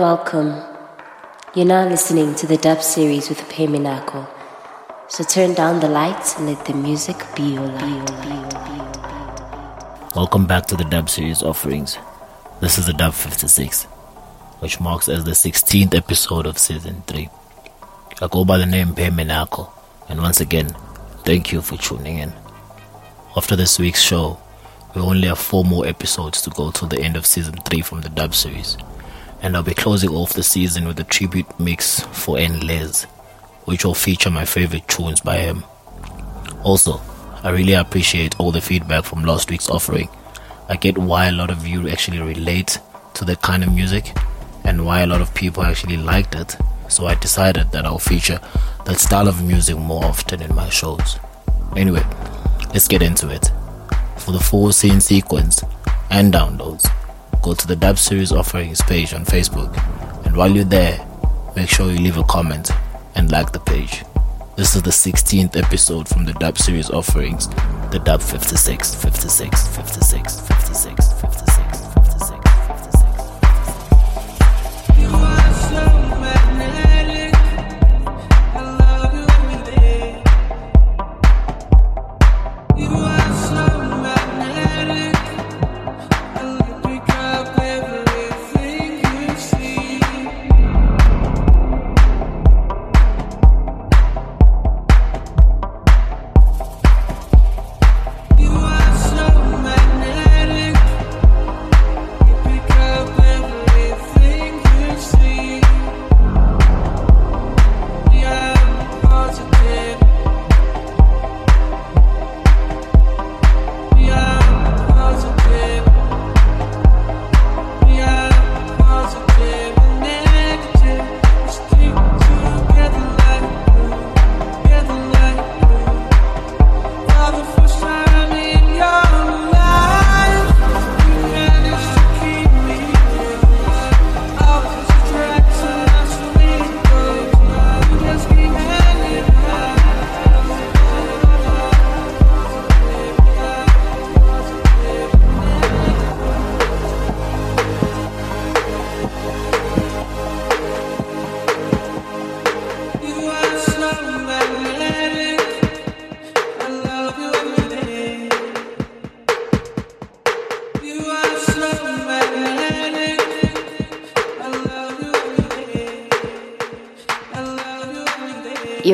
welcome. You're now listening to the dub series with Peminako. So turn down the lights and let the music be your light. Welcome back to the dub series offerings. This is the dub 56, which marks as the 16th episode of season 3. I go by the name Peminako, and once again, thank you for tuning in. After this week's show, we only have four more episodes to go till the end of season 3 from the dub series and I'll be closing off the season with a tribute mix for Enlez, which will feature my favorite tunes by him. Also, I really appreciate all the feedback from last week's offering. I get why a lot of you actually relate to that kind of music and why a lot of people actually liked it. So I decided that I'll feature that style of music more often in my shows. Anyway, let's get into it. For the full scene sequence and downloads, go to the Dub Series Offerings page on Facebook. And while you're there, make sure you leave a comment and like the page. This is the 16th episode from the Dub Series Offerings, the Dub 56, 56, 56, 56, 56.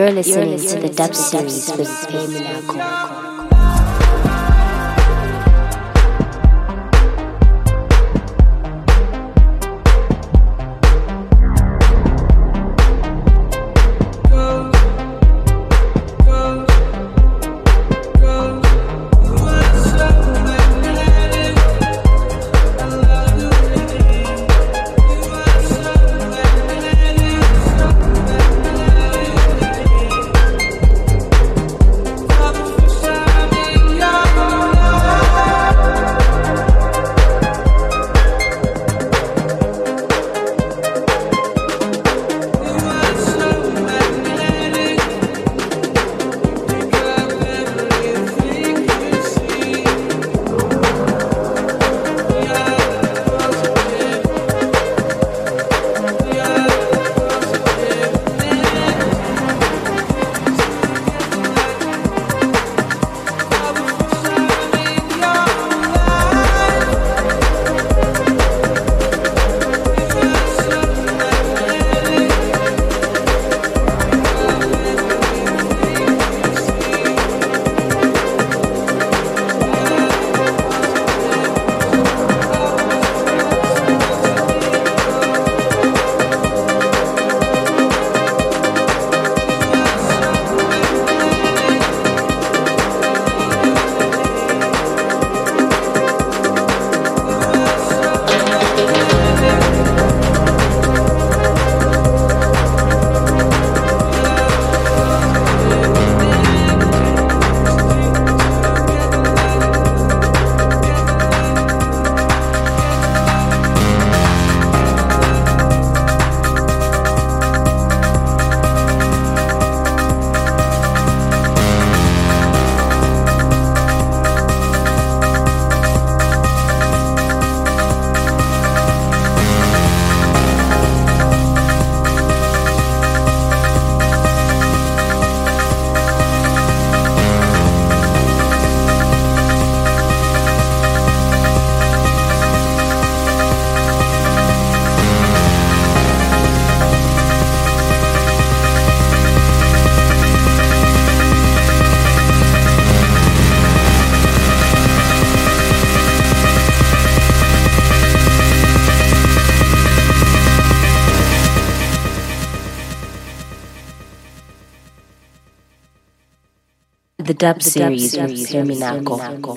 You're listening, You're listening to the Dub Series. With Payment dub series, series, series, series, series, go.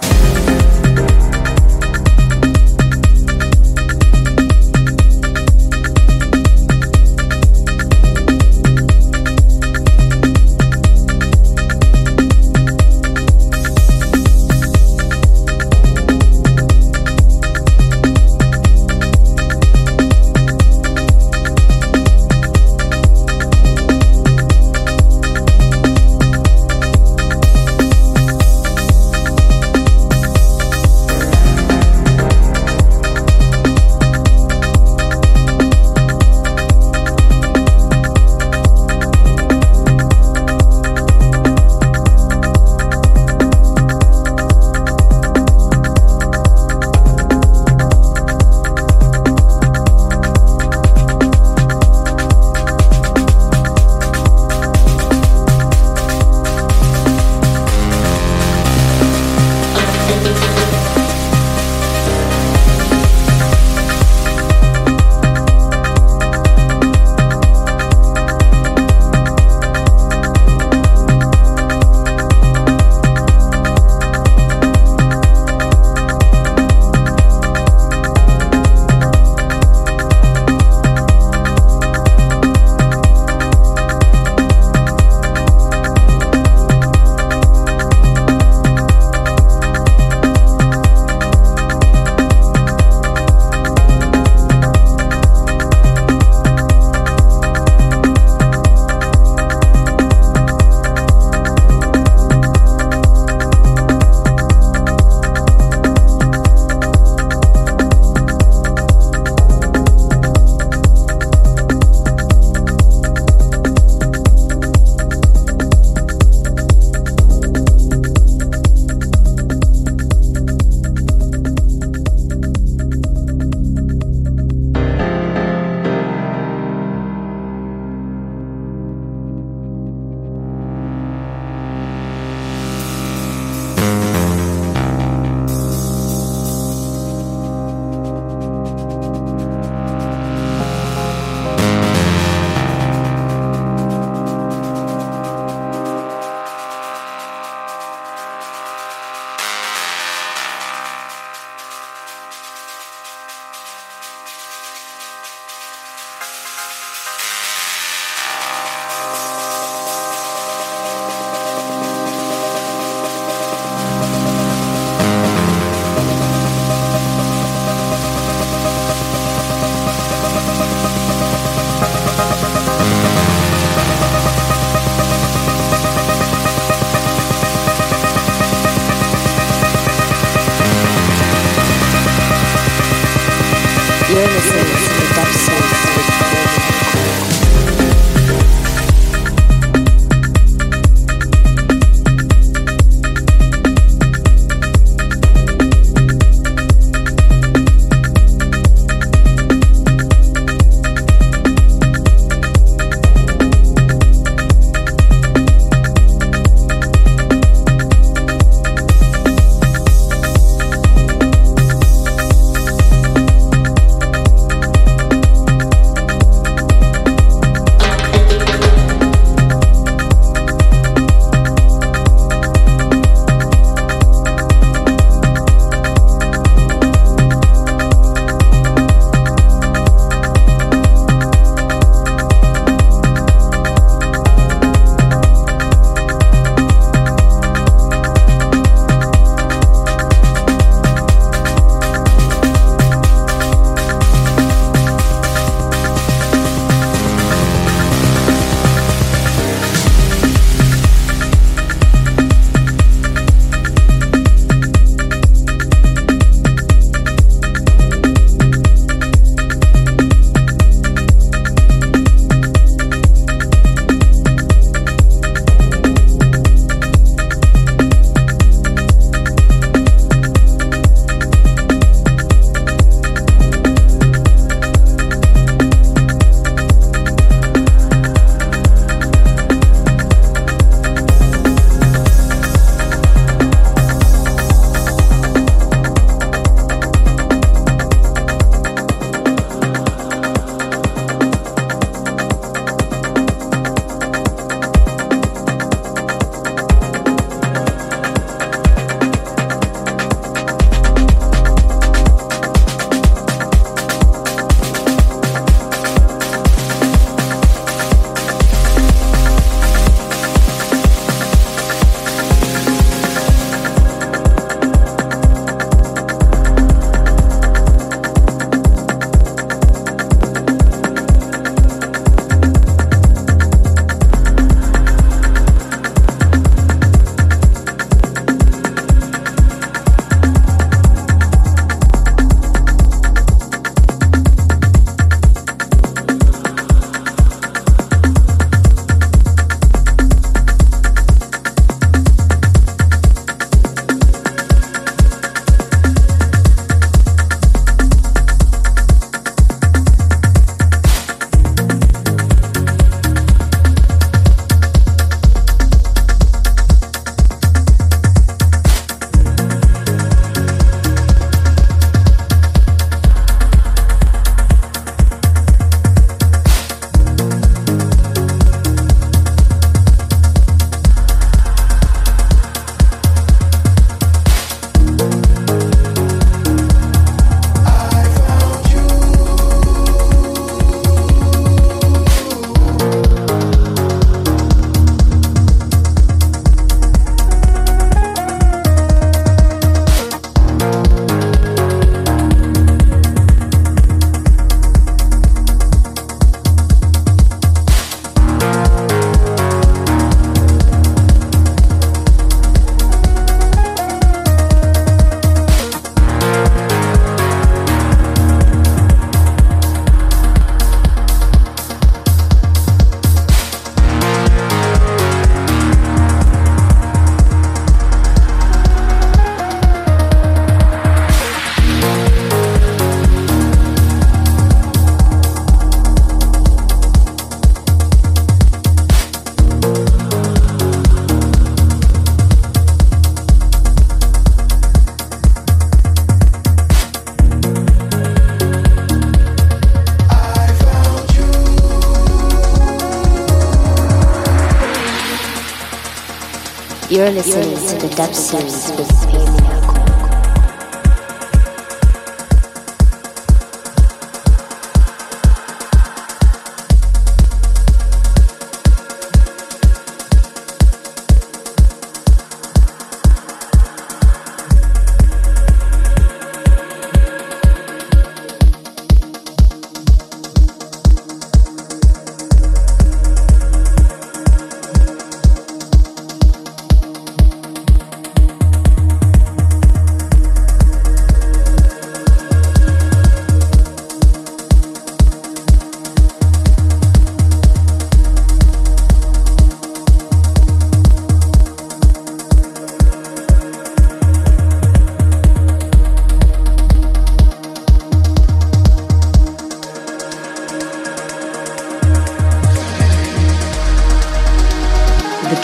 You're listening to the Depth Series with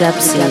Payment.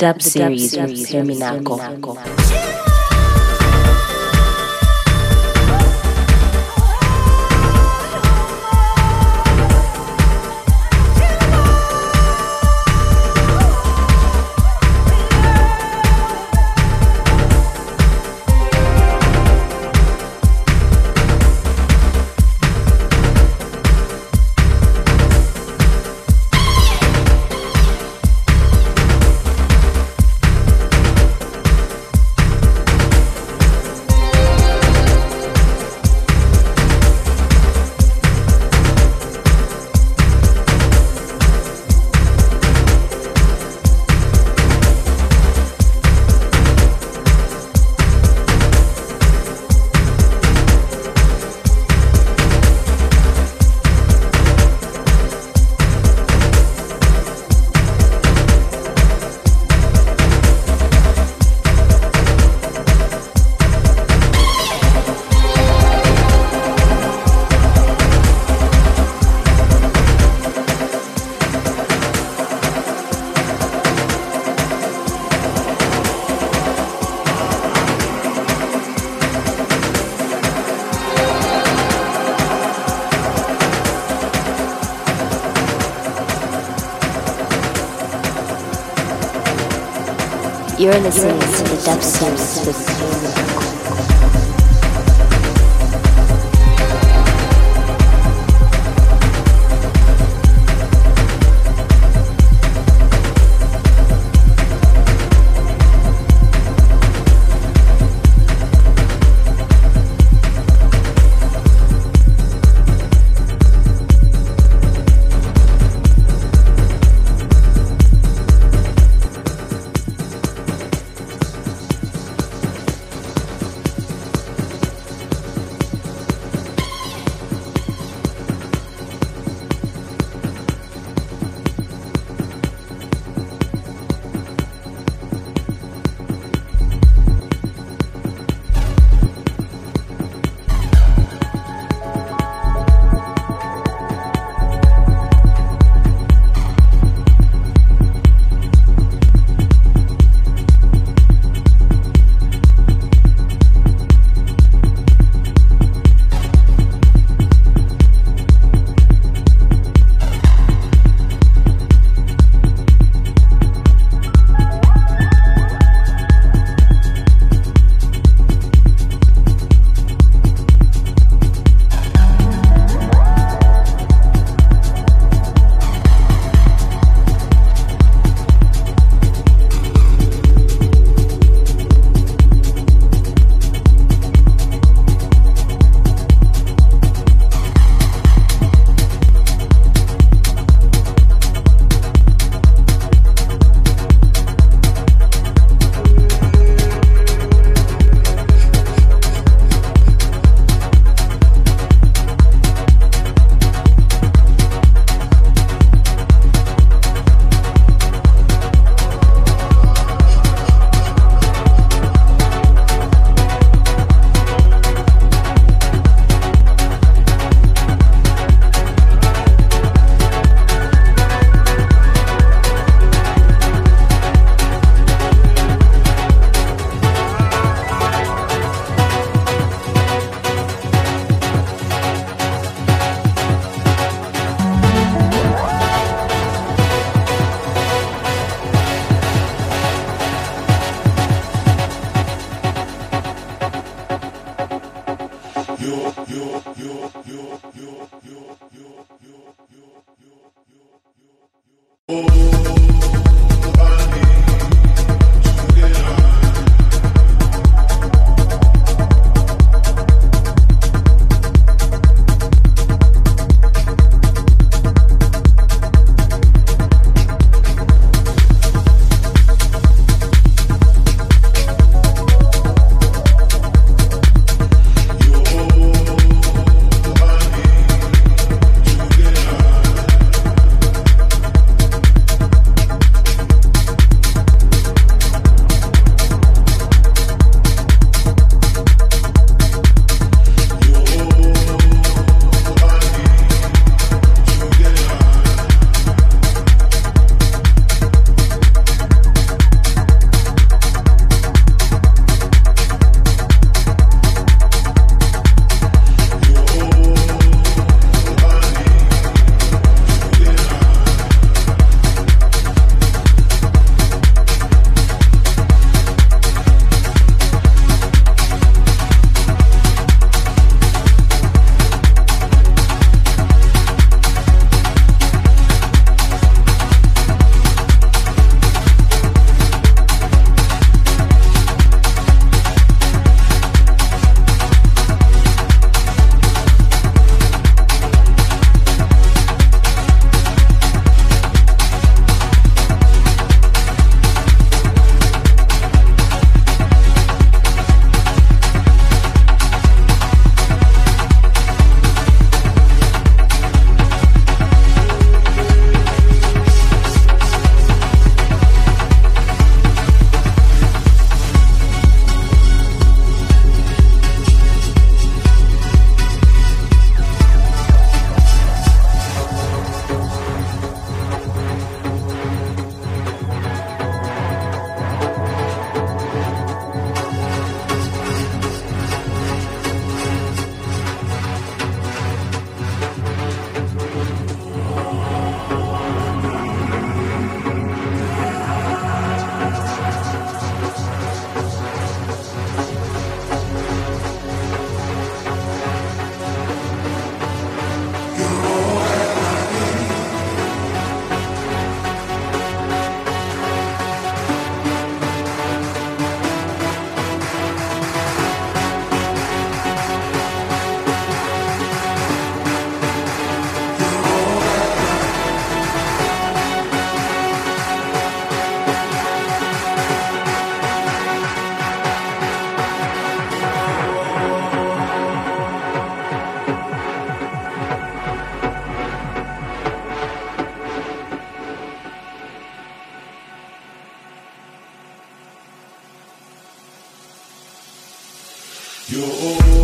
Dub series with Peminako. You're listening to the Dub Series with You're oh.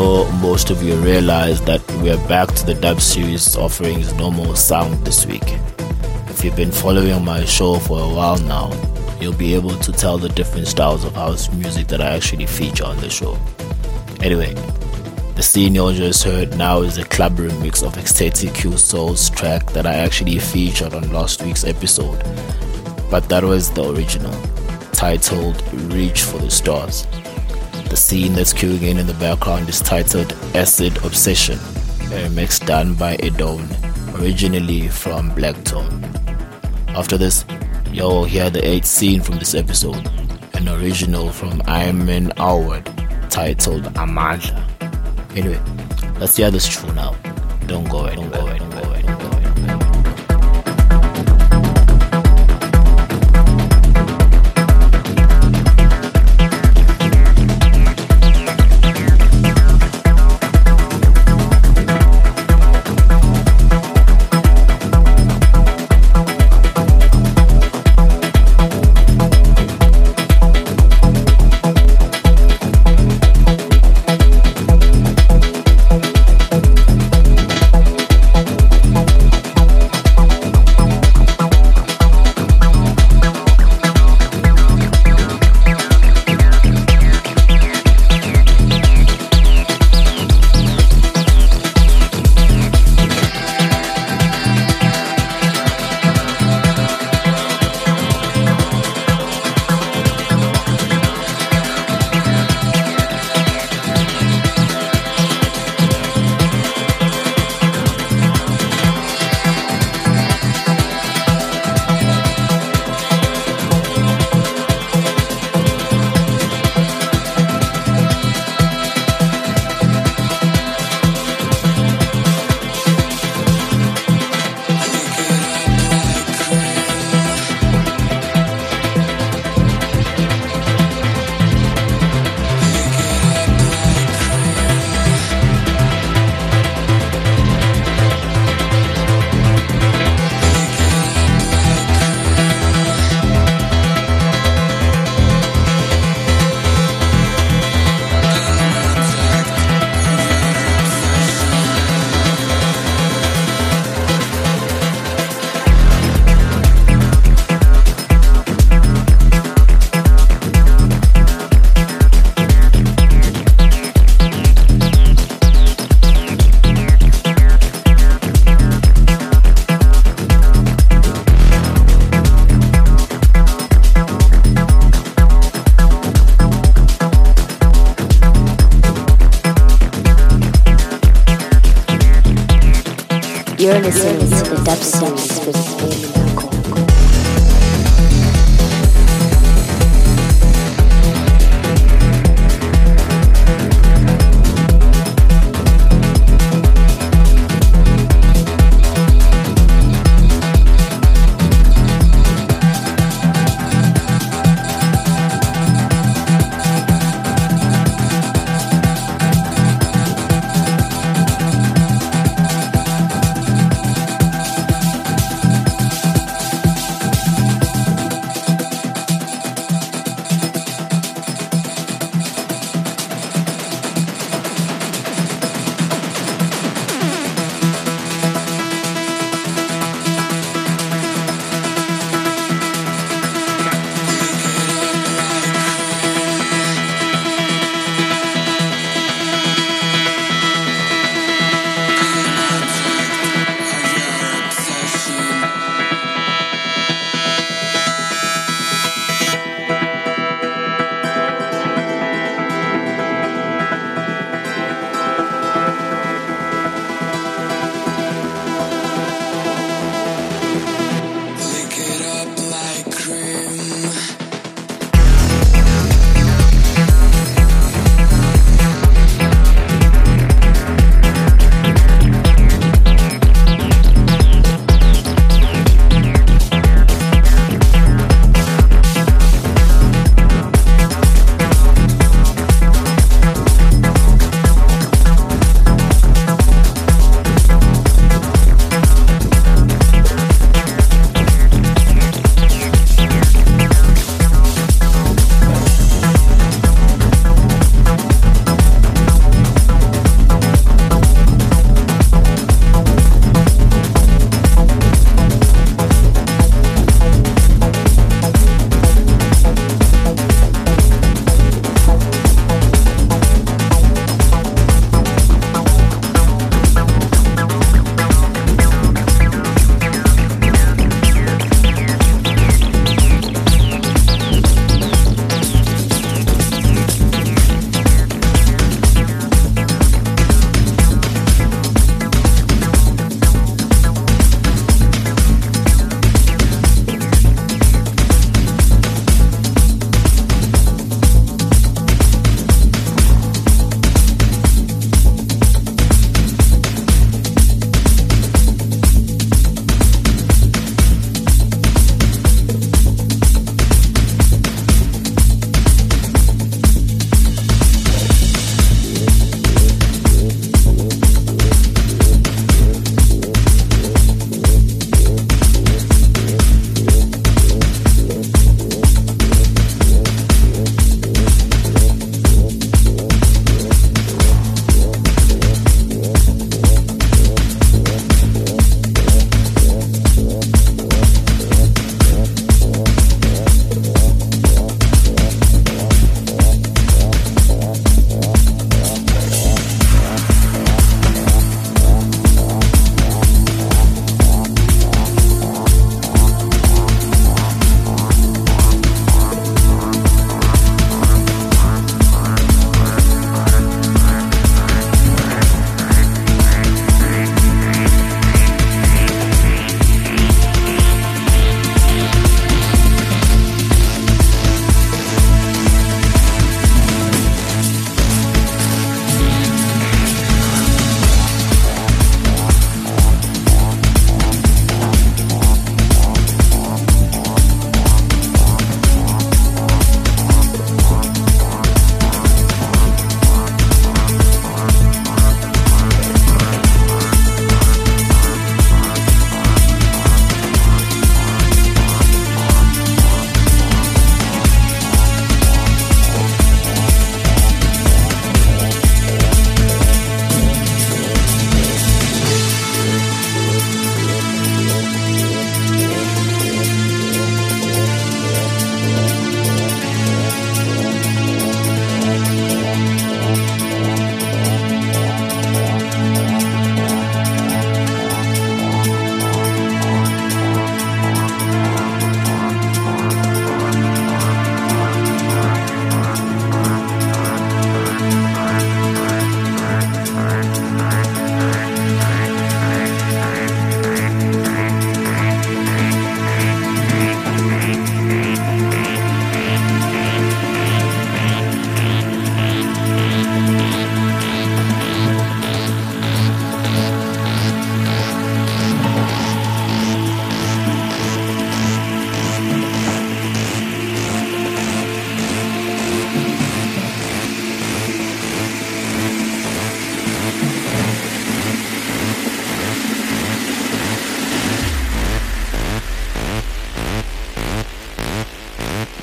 Sure most of you realize that we are back to the dub series offering normal sound this week. If you've been following my show for a while now, you'll be able to tell the different styles of house music that I actually feature on the show. Anyway, the scene you just heard now is a club remix of XtetiQsoul's track that I actually featured on last week's episode, but that was the original, titled Reach for the Stars. The scene that's queuing in in the background is titled Acid Obsession, a remix done by EdOne, originally from Blaktone. After this, you'll hear the eighth scene from this episode, an original from Ayman Awad titled Amandla. Anyway, let's hear this tune now. Don't go away, don't go away, don't go away.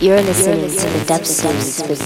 You're listening to the Dub Series with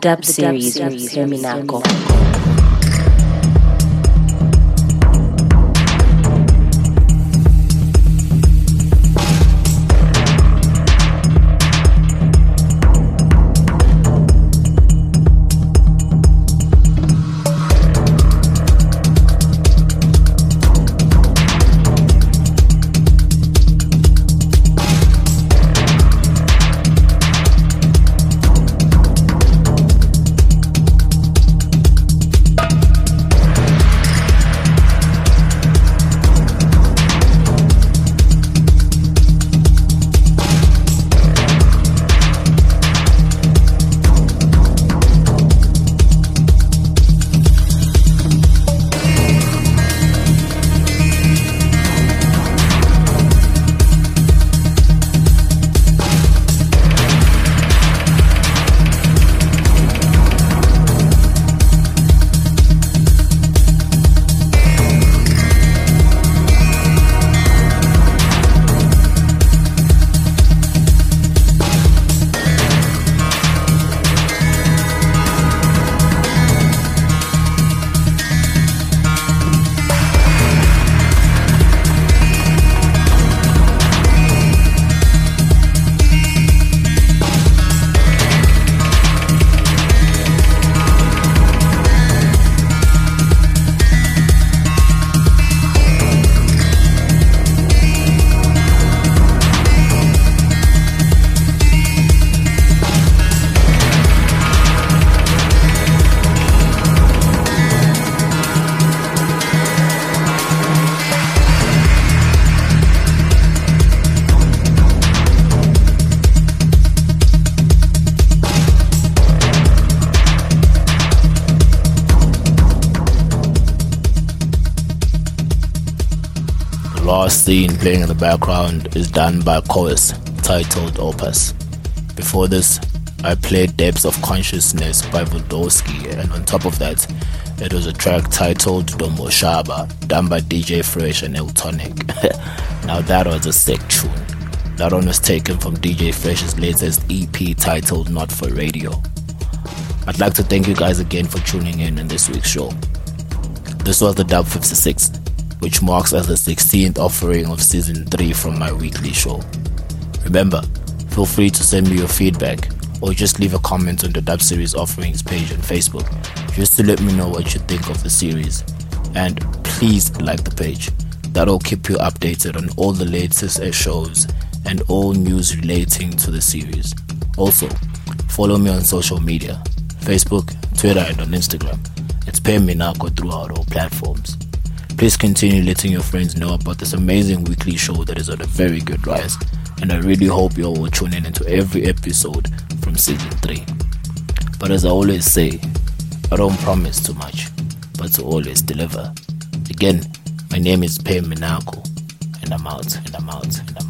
dub series with Peminako. Scene playing in the background is done by Coeus, titled Opus. Before this, I played Depths of Consciousness by Tvardovsky, and on top of that, it was a track titled Domboshaba, done by DJ Fresh and Eltonnick. now that was a sick tune. That one was taken from DJ Fresh's latest EP titled Not for Radio. I'd like to thank you guys again for tuning in in this week's show. This was the Dub 56 which marks as the 16th offering of season 3 from my weekly show. Remember, feel free to send me your feedback or just leave a comment on the Dub Series offerings page on Facebook just to let me know what you think of the series. And please like the page. That'll keep you updated on all the latest shows and all news relating to the series. Also, follow me on social media Facebook, Twitter, and on Instagram. It's Peminako throughout all platforms. Please continue letting your friends know about this amazing weekly show that is on a very good rise, and I really hope you all will tune in into every episode from season 3. But as I always say, I don't promise too much, but to always deliver. Again, my name is Peminako, and I'm out, and I'm out, and I'm out.